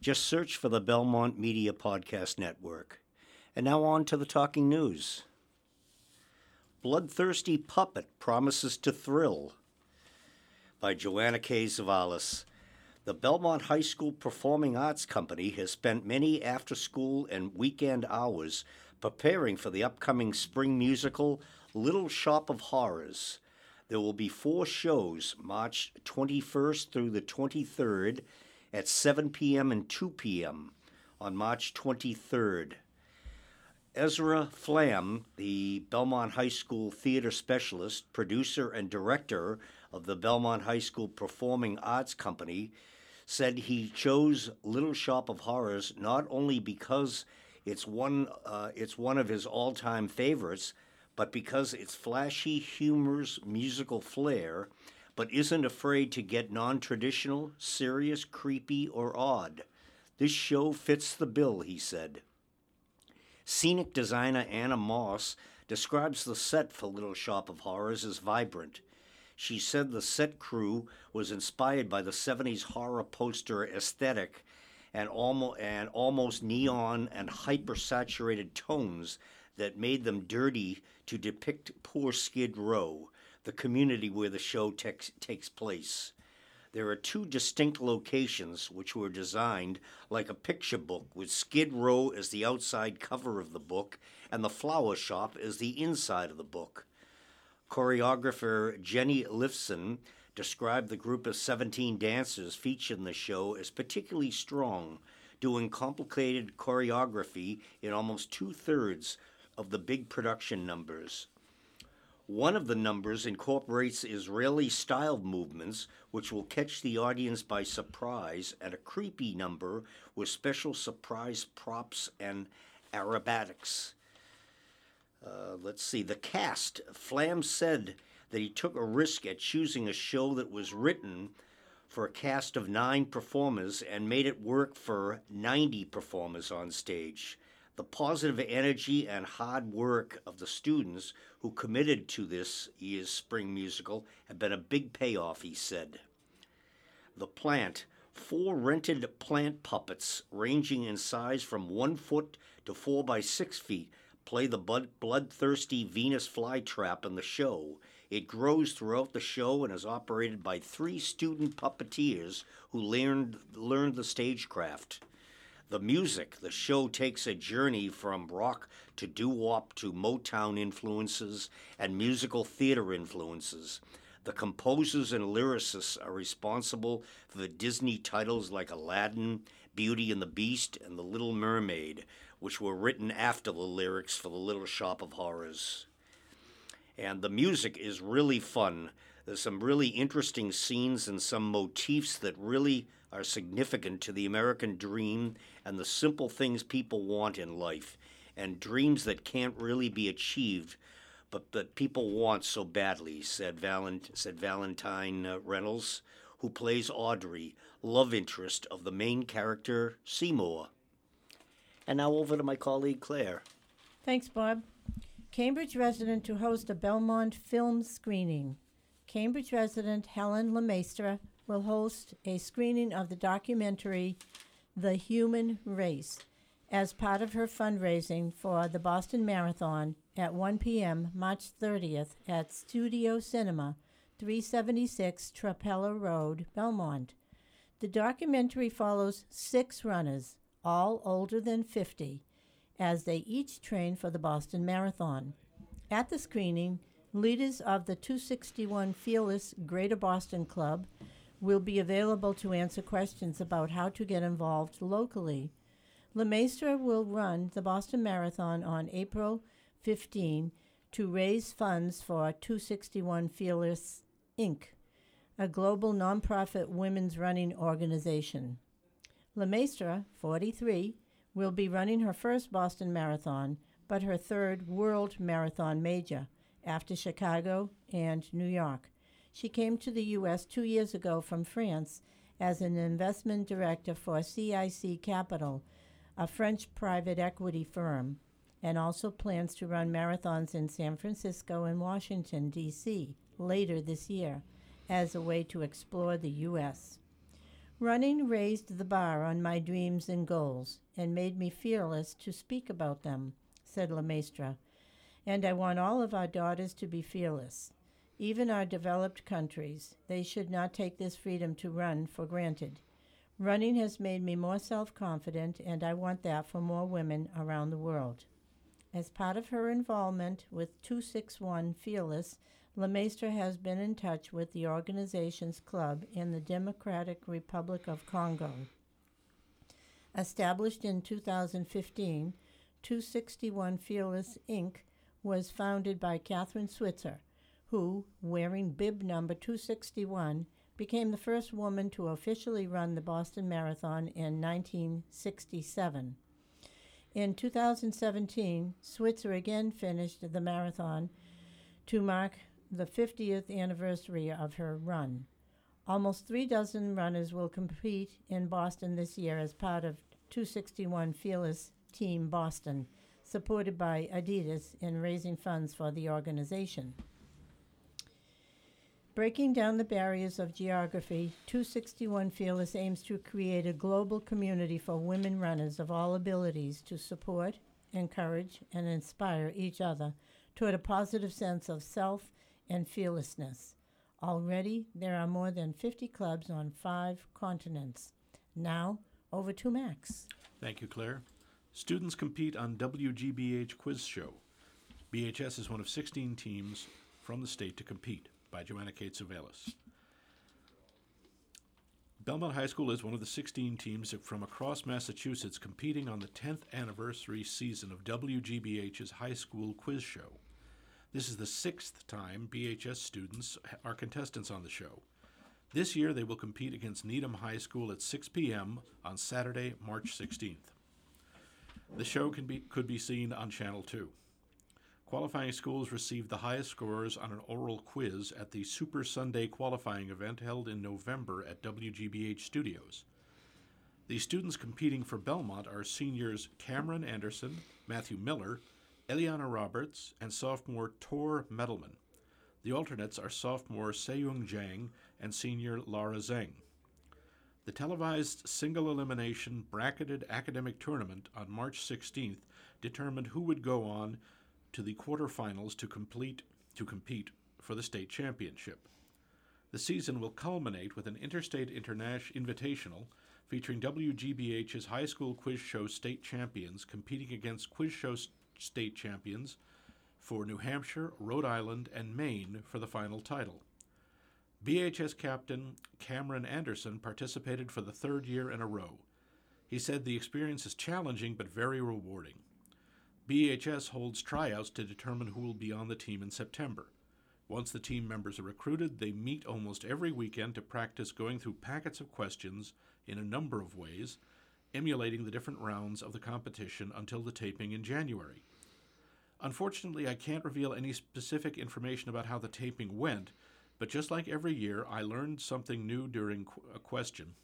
Just search for the Belmont Media Podcast Network. And now on to the talking news. Bloodthirsty Puppet Promises to Thrill by Joanna K. Tzouvelis. The Belmont High School Performing Arts Company has spent many after school and weekend hours preparing for the upcoming spring musical Little Shop of Horrors. There will be four shows March 21st through the 23rd at 7 p.m. and 2 p.m. on March 23rd. Ezra Flam, the Belmont High School theater specialist, producer, and director of the Belmont High School Performing Arts Company, said he chose Little Shop of Horrors not only because it's one, uh, it's one of his all-time favorites, but because its flashy, humorous musical flair but isn't afraid to get non traditional, serious, creepy, or odd. This show fits the bill, he said. Scenic designer Anna Moss describes the set for Little Shop of Horrors as vibrant. She said the set crew was inspired by the 70s horror poster aesthetic and almost, and almost neon and hyper-saturated tones that made them dirty to depict poor Skid Row, the community where the show takes place. There are two distinct locations which were designed like a picture book, with Skid Row as the outside cover of the book and the flower shop as the inside of the book. Choreographer Jenny Lifson described the group of 17 dancers featured in the show as particularly strong, doing complicated choreography in almost two thirds of the big production numbers. One of the numbers incorporates Israeli style movements, which will catch the audience by surprise, and a creepy number with special surprise props and aerobatics. Uh, let's see, the cast. Flam said that he took a risk at choosing a show that was written for a cast of nine performers and made it work for 90 performers on stage. The positive energy and hard work of the students who committed to this year's spring musical have been a big payoff, he said. The plant, four rented plant puppets ranging in size from one foot to four by six feet, play the blood- bloodthirsty Venus flytrap in the show. It grows throughout the show and is operated by three student puppeteers who learned, learned the stagecraft. The music, the show takes a journey from rock to doo wop to Motown influences and musical theater influences. The composers and lyricists are responsible for the Disney titles like Aladdin, Beauty and the Beast, and The Little Mermaid, which were written after the lyrics for The Little Shop of Horrors. And the music is really fun. There's some really interesting scenes and some motifs that really are significant to the American dream and the simple things people want in life, and dreams that can't really be achieved, but that people want so badly, said, Valent- said Valentine uh, Reynolds, who plays Audrey, love interest of the main character, Seymour. And now over to my colleague Claire. Thanks, Bob. Cambridge resident to host a Belmont film screening. Cambridge resident Helen Lemaistre will host a screening of the documentary The Human Race as part of her fundraising for the Boston Marathon at 1 p.m. March 30th at Studio Cinema, 376 Trapelo Road, Belmont. The documentary follows six runners, all older than 50, as they each train for the Boston Marathon. At the screening, leaders of the 261 Fearless Greater Boston Club will be available to answer questions about how to get involved locally. LeMaistre will run the Boston Marathon on April 15 to raise funds for 261 Fearless Inc., a global nonprofit women's running organization. LeMaistre, 43, will be running her first Boston Marathon, but her third World Marathon major after Chicago and New York. She came to the U.S. two years ago from France as an investment director for CIC Capital, a French private equity firm, and also plans to run marathons in San Francisco and Washington, D.C. later this year as a way to explore the U.S. Running raised the bar on my dreams and goals and made me fearless to speak about them, said LeMaistre. And I want all of our daughters to be fearless. Even our developed countries, they should not take this freedom to run for granted. Running has made me more self confident, and I want that for more women around the world. As part of her involvement with 261 Fearless, LeMaistre has been in touch with the organization's club in the Democratic Republic of Congo. Established in 2015, 261 Fearless Inc. was founded by Kathrine Switzer, who, wearing bib number 261, became the first woman to officially run the Boston Marathon in 1967. In 2017, Switzer again finished the marathon to mark the 50th anniversary of her run. Almost three dozen runners will compete in Boston this year as part of 261 Fearless Team Boston, supported by Adidas in raising funds for the organization. Breaking down the barriers of geography, 261 Fearless aims to create a global community for women runners of all abilities to support, encourage, and inspire each other toward a positive sense of self and fearlessness. Already, there are more than 50 clubs on five continents. Now, over to Max. Thank you, Claire. Students compete on WGBH Quiz Show. BHS is one of 16 teams from the state to compete by Joanna Kate Savalis. Belmont High School is one of the 16 teams from across Massachusetts competing on the 10th anniversary season of WGBH's High School Quiz Show. This is the sixth time BHS students are contestants on the show. This year, they will compete against Needham High School at 6 p.m. on Saturday, March 16th. The show can be, could be seen on Channel 2. Qualifying schools received the highest scores on an oral quiz at the Super Sunday qualifying event held in November at WGBH Studios. The students competing for Belmont are seniors Cameron Anderson, Matthew Miller, Eliana Roberts, and sophomore Tor Medelman. The alternates are sophomore Seyung Jang and senior Lara Zeng. The televised single elimination bracketed academic tournament on March 16th determined who would go on to the quarterfinals to complete to compete for the state championship. The season will culminate with an interstate international invitational featuring WGBH's high school quiz show state champions competing against quiz show state champions for New Hampshire, Rhode Island, and Maine for the final title. BHS captain Cameron Anderson participated for the third year in a row. He said the experience is challenging but very rewarding. BHS holds tryouts to determine who will be on the team in September. Once the team members are recruited, they meet almost every weekend to practice going through packets of questions in a number of ways, emulating the different rounds of the competition until the taping in January. Unfortunately, I can't reveal any specific information about how the taping went, but just like every year, I learned something new during a question,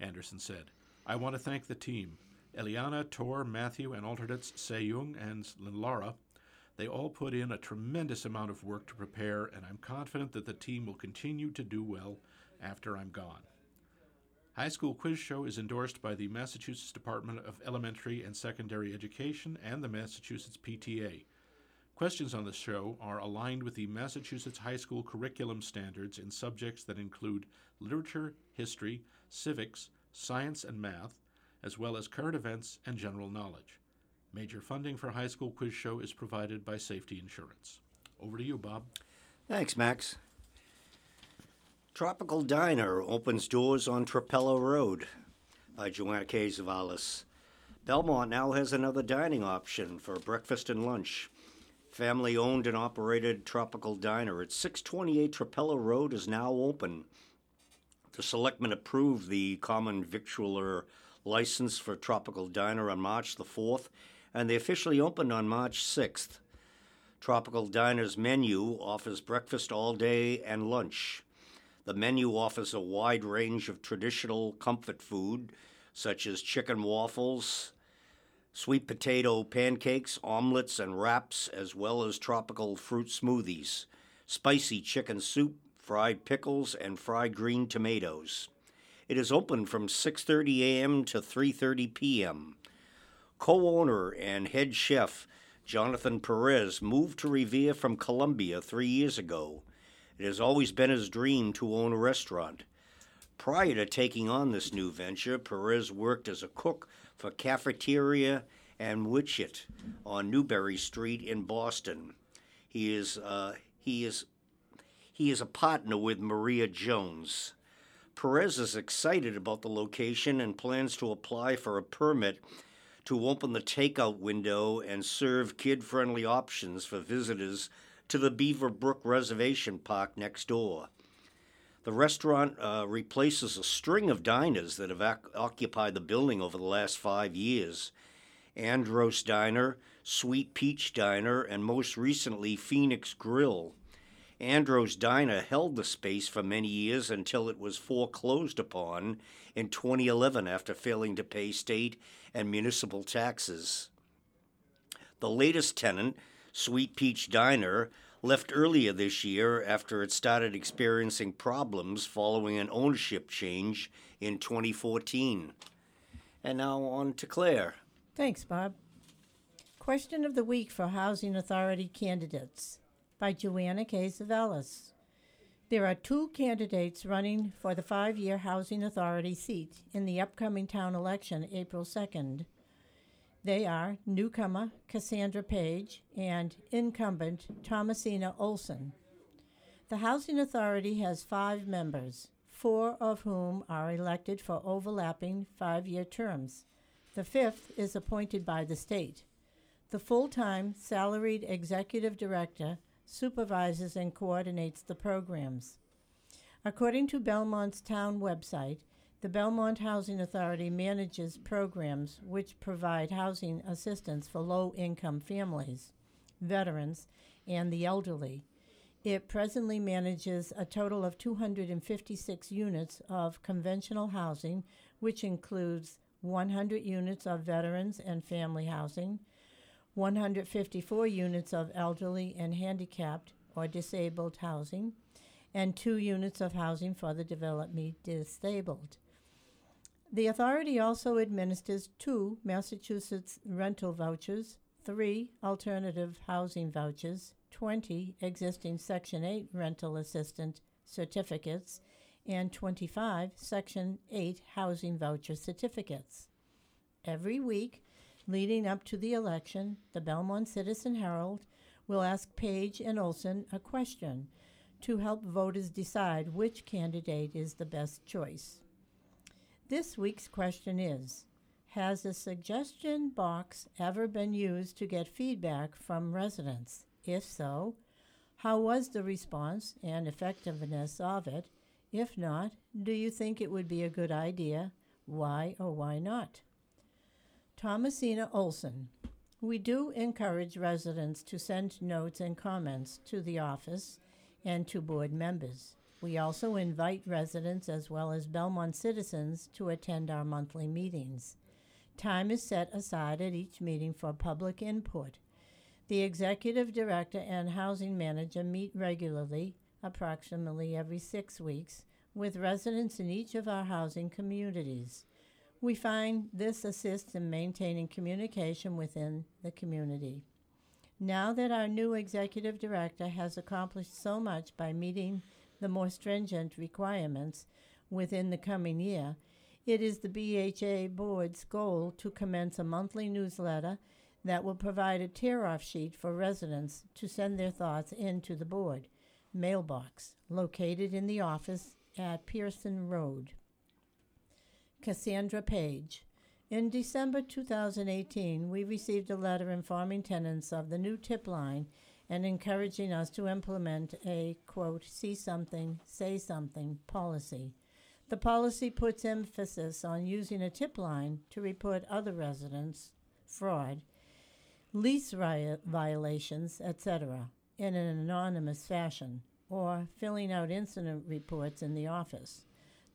Anderson said. I want to thank the team. Eliana, Tor, Matthew, and alternates Seyung and Lara, they all put in a tremendous amount of work to prepare, and I'm confident that the team will continue to do well after I'm gone. High School Quiz Show is endorsed by the Massachusetts Department of Elementary and Secondary Education and the Massachusetts PTA. Questions on the show are aligned with the Massachusetts High School curriculum standards in subjects that include literature, history, civics, science, and math, as well as current events and general knowledge. Major funding for High School Quiz Show is provided by Safety Insurance. Over to you, Bob. Thanks, Max. Tropical Diner opens doors on Trapelo Road by Joanna K. Tzouvelis. Belmont now has another dining option for breakfast and lunch. Family owned and operated Tropical Diner at 628 Trapelo Road is now open. The selectmen approved the common victualler licensed for Tropical Diner on March the 4th, and they officially opened on March 6th. Tropical Diner's menu offers breakfast all day and lunch. The menu offers a wide range of traditional comfort food, such as chicken waffles, sweet potato pancakes, omelets, and wraps, as well as tropical fruit smoothies, spicy chicken soup, fried pickles, and fried green tomatoes. It is open from 6:30 a.m. to 3:30 p.m. Co-owner and head chef Jonathan Perez moved to Revere from Colombia 3 years ago. It has always been his dream to own a restaurant. Prior to taking on this new venture, Perez worked as a cook for Cafeteria and Witchit on Newbury Street in Boston. He is uh, he is he is a partner with Maria Jones. Perez is excited about the location and plans to apply for a permit to open the takeout window and serve kid friendly options for visitors to the Beaver Brook Reservation Park next door. The restaurant uh, replaces a string of diners that have ac- occupied the building over the last five years Andros Diner, Sweet Peach Diner, and most recently Phoenix Grill. Andros Diner held the space for many years until it was foreclosed upon in 2011 after failing to pay state and municipal taxes. The latest tenant, Sweet Peach Diner, left earlier this year after it started experiencing problems following an ownership change in 2014. And now on to Claire. Thanks, Bob. Question of the week for Housing Authority candidates by Joanna K. Tzouvelis. There are two candidates running for the five year Housing Authority seat in the upcoming town election, April 2nd. They are newcomer Cassandra Page and incumbent Thomasina Olson. The Housing Authority has five members, four of whom are elected for overlapping five year terms. The fifth is appointed by the state. The full time salaried executive director supervises and coordinates the programs. According to Belmont's town website, the Belmont Housing Authority manages programs which provide housing assistance for low income families, veterans, and the elderly. It presently manages a total of 256 units of conventional housing, which includes 100 units of veterans and family housing, 154 units of elderly and handicapped or disabled housing, and two units of housing for the developmentally disabled. The authority also administers two Massachusetts rental vouchers, three alternative housing vouchers, 20 existing Section 8 rental assistant certificates, and 25 Section 8 housing voucher certificates. Every week, leading up to the election, the Belmont Citizen Herald will ask Page and Olson a question to help voters decide which candidate is the best choice. This week's question is Has a suggestion box ever been used to get feedback from residents? If so, how was the response and effectiveness of it? If not, do you think it would be a good idea? Why or why not? Thomasina Olson. We do encourage residents to send notes and comments to the office and to board members. We also invite residents as well as Belmont citizens to attend our monthly meetings. Time is set aside at each meeting for public input. The executive director and housing manager meet regularly, approximately every six weeks, with residents in each of our housing communities. We find this assists in maintaining communication within the community. Now that our new executive director has accomplished so much by meeting the more stringent requirements within the coming year, it is the BHA board's goal to commence a monthly newsletter that will provide a tear off sheet for residents to send their thoughts in to the board mailbox located in the office at Pearson Road. Cassandra Page. In December 2018, we received a letter informing tenants of the new tip line and encouraging us to implement a quote, see something, say something policy. The policy puts emphasis on using a tip line to report other residents, fraud, lease ri- violations, etc., in an anonymous fashion, or filling out incident reports in the office.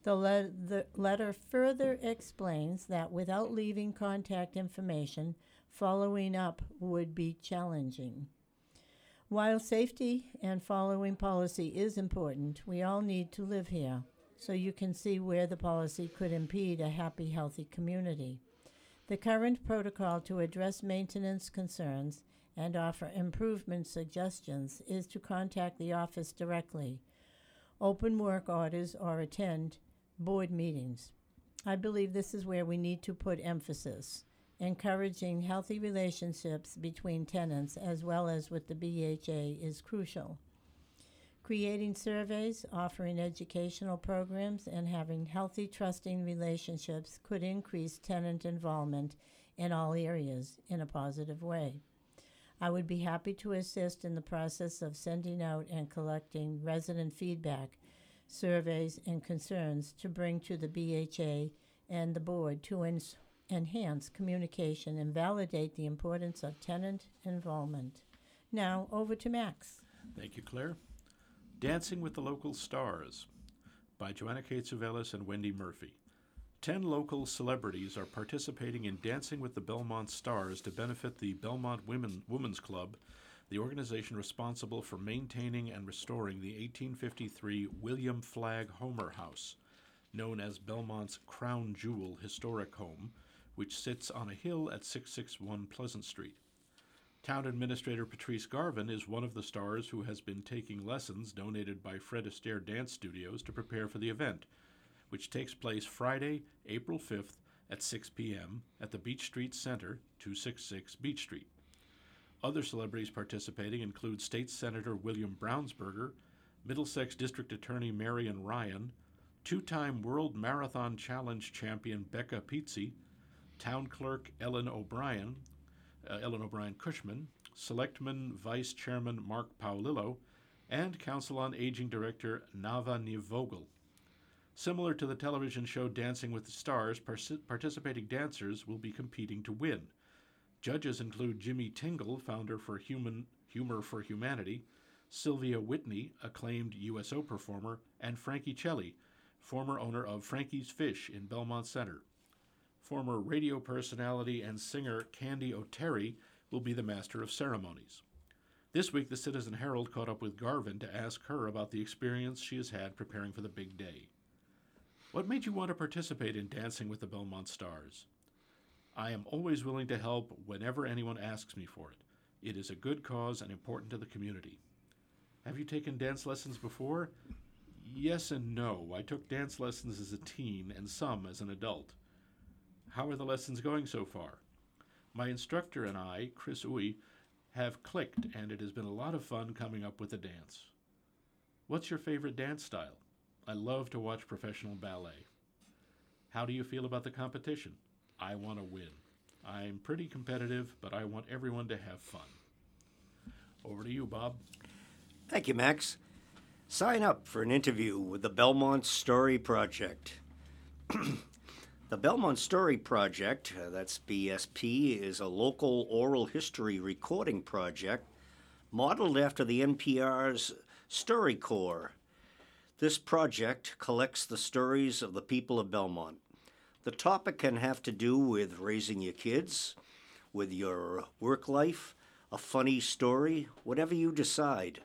The, le- the letter further explains that without leaving contact information, following up would be challenging. While safety and following policy is important, we all need to live here, so you can see where the policy could impede a happy, healthy community. The current protocol to address maintenance concerns and offer improvement suggestions is to contact the office directly, open work orders, or attend board meetings. I believe this is where we need to put emphasis. Encouraging healthy relationships between tenants as well as with the BHA is crucial. Creating surveys, offering educational programs, and having healthy, trusting relationships could increase tenant involvement in all areas in a positive way. I would be happy to assist in the process of sending out and collecting resident feedback, surveys, and concerns to bring to the BHA and the board to enhance communication and validate the importance of tenant involvement. Now, over to Max. Thank you, Claire. Dancing with the Local Stars by Joanna Katsuvelis and Wendy Murphy. Ten local celebrities are participating in Dancing with the Belmont Stars to benefit the Belmont Women, Women's Club, the organization responsible for maintaining and restoring the 1853 William Flagg Homer House, known as Belmont's Crown Jewel Historic Home, which sits on a hill at 661 Pleasant Street. Town Administrator Patrice Garvin is one of the stars who has been taking lessons donated by Fred Astaire Dance Studios to prepare for the event, which takes place Friday, April 5th at 6 p.m. at the Beech Street Center, 266 Beech Street. Other celebrities participating include State Senator William Brownsberger, Middlesex District Attorney Marian Ryan, two time World Marathon Challenge champion Becca Pizzi, Town Clerk Ellen O'Brien, uh, Ellen O'Brien Cushman, Selectman Vice Chairman Mark Paolillo, and Council on Aging Director Nava Niv-Vogel. Similar to the television show Dancing with the Stars, participating dancers will be competing to win. Judges include Jimmy Tingle, founder for Human Humor for Humanity, Sylvia Whitney, acclaimed USO performer, and Frankie Celli, former owner of Frankie's Fish in Belmont Center. Former radio personality and singer Candy O'Terry will be the master of ceremonies. This week, the Citizen Herald caught up with Garvin to ask her about the experience she has had preparing for the big day. What made you want to participate in Dancing with the Belmont Stars? I am always willing to help whenever anyone asks me for it. It is a good cause and important to the community. Have you taken dance lessons before? Yes and no. I took dance lessons as a teen and some as an adult. How are the lessons going so far? My instructor and I, Chris Uy, have clicked, and it has been a lot of fun coming up with a dance. What's your favorite dance style? I love to watch professional ballet. How do you feel about the competition? I want to win. I'm pretty competitive, but I want everyone to have fun. Over to you, Bob. Thank you, Max. Sign up for an interview with the Belmont Story Project. the Belmont Story Project, uh, that's BSP, is a local oral history recording project modeled after the NPR's StoryCorps. This project collects the stories of the people of Belmont. The topic can have to do with raising your kids, with your work life, a funny story, whatever you decide.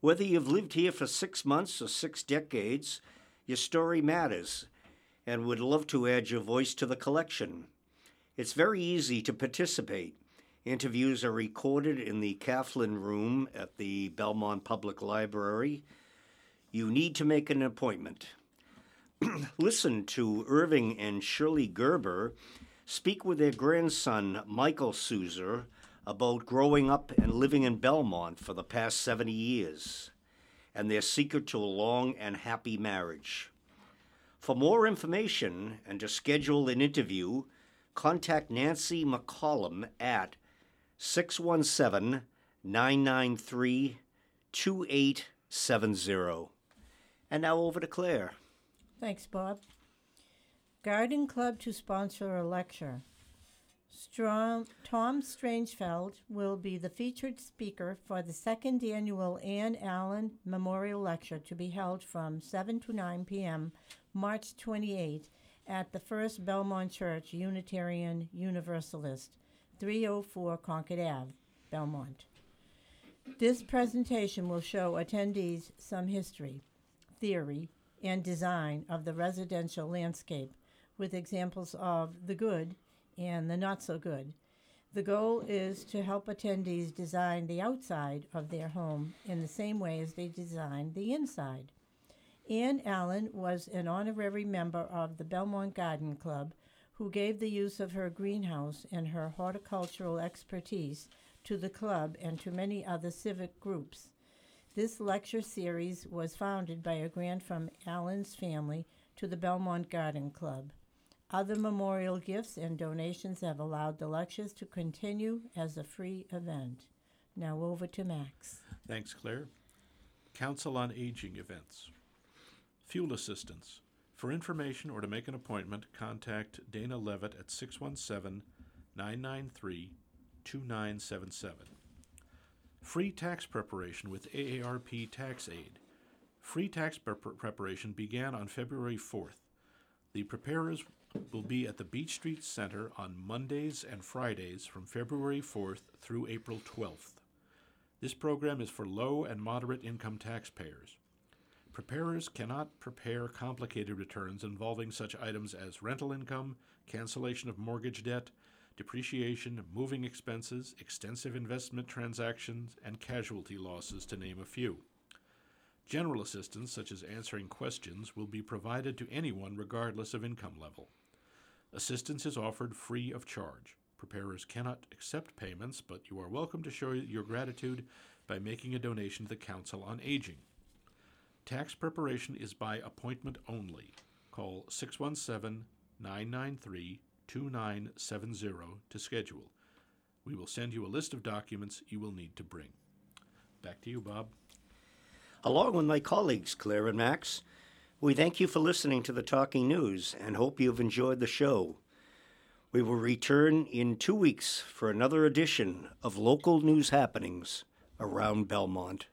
Whether you've lived here for six months or six decades, your story matters and would love to add your voice to the collection. It's very easy to participate. Interviews are recorded in the Claflin Room at the Belmont Public Library. You need to make an appointment. Listen to Irving and Shirley Gerber speak with their grandson, Michael Souzer, about growing up and living in Belmont for the past 70 years and their secret to a long and happy marriage. For more information and to schedule an interview, contact Nancy McCollum at 617 993 2870. And now over to Claire. Thanks, Bob. Garden Club to sponsor a lecture. Tom Strangefeld will be the featured speaker for the second annual Ann Allen Memorial Lecture to be held from 7 to 9 p.m. March 28 at the First Belmont Church Unitarian Universalist, 304 Concord Ave, Belmont. This presentation will show attendees some history, theory, and design of the residential landscape with examples of the good and the not so good. The goal is to help attendees design the outside of their home in the same way as they design the inside. Ann Allen was an honorary member of the Belmont Garden Club who gave the use of her greenhouse and her horticultural expertise to the club and to many other civic groups. This lecture series was founded by a grant from Allen's family to the Belmont Garden Club. Other memorial gifts and donations have allowed the lectures to continue as a free event. Now over to Max. Thanks, Claire. Council on Aging events. Fuel assistance. For information or to make an appointment, contact Dana Levitt at 617 993 2977. Free tax preparation with AARP Tax-Aide. Free tax prep- preparation began on February 4th. The preparers will be at the Beech Street Center on Mondays and Fridays from February 4th through April 12th. This program is for low and moderate income taxpayers. Preparers cannot prepare complicated returns involving such items as rental income, cancellation of mortgage debt, depreciation, moving expenses, extensive investment transactions, and casualty losses, to name a few. General assistance, such as answering questions, will be provided to anyone regardless of income level. Assistance is offered free of charge. Preparers cannot accept payments, but you are welcome to show your gratitude by making a donation to the Council on Aging. Tax preparation is by appointment only. Call 617 993 2970 to schedule. We will send you a list of documents you will need to bring. Back to you, Bob. Along with my colleagues, Claire and Max, we thank you for listening to the Talking News and hope you've enjoyed the show. We will return in two weeks for another edition of local news happenings around Belmont.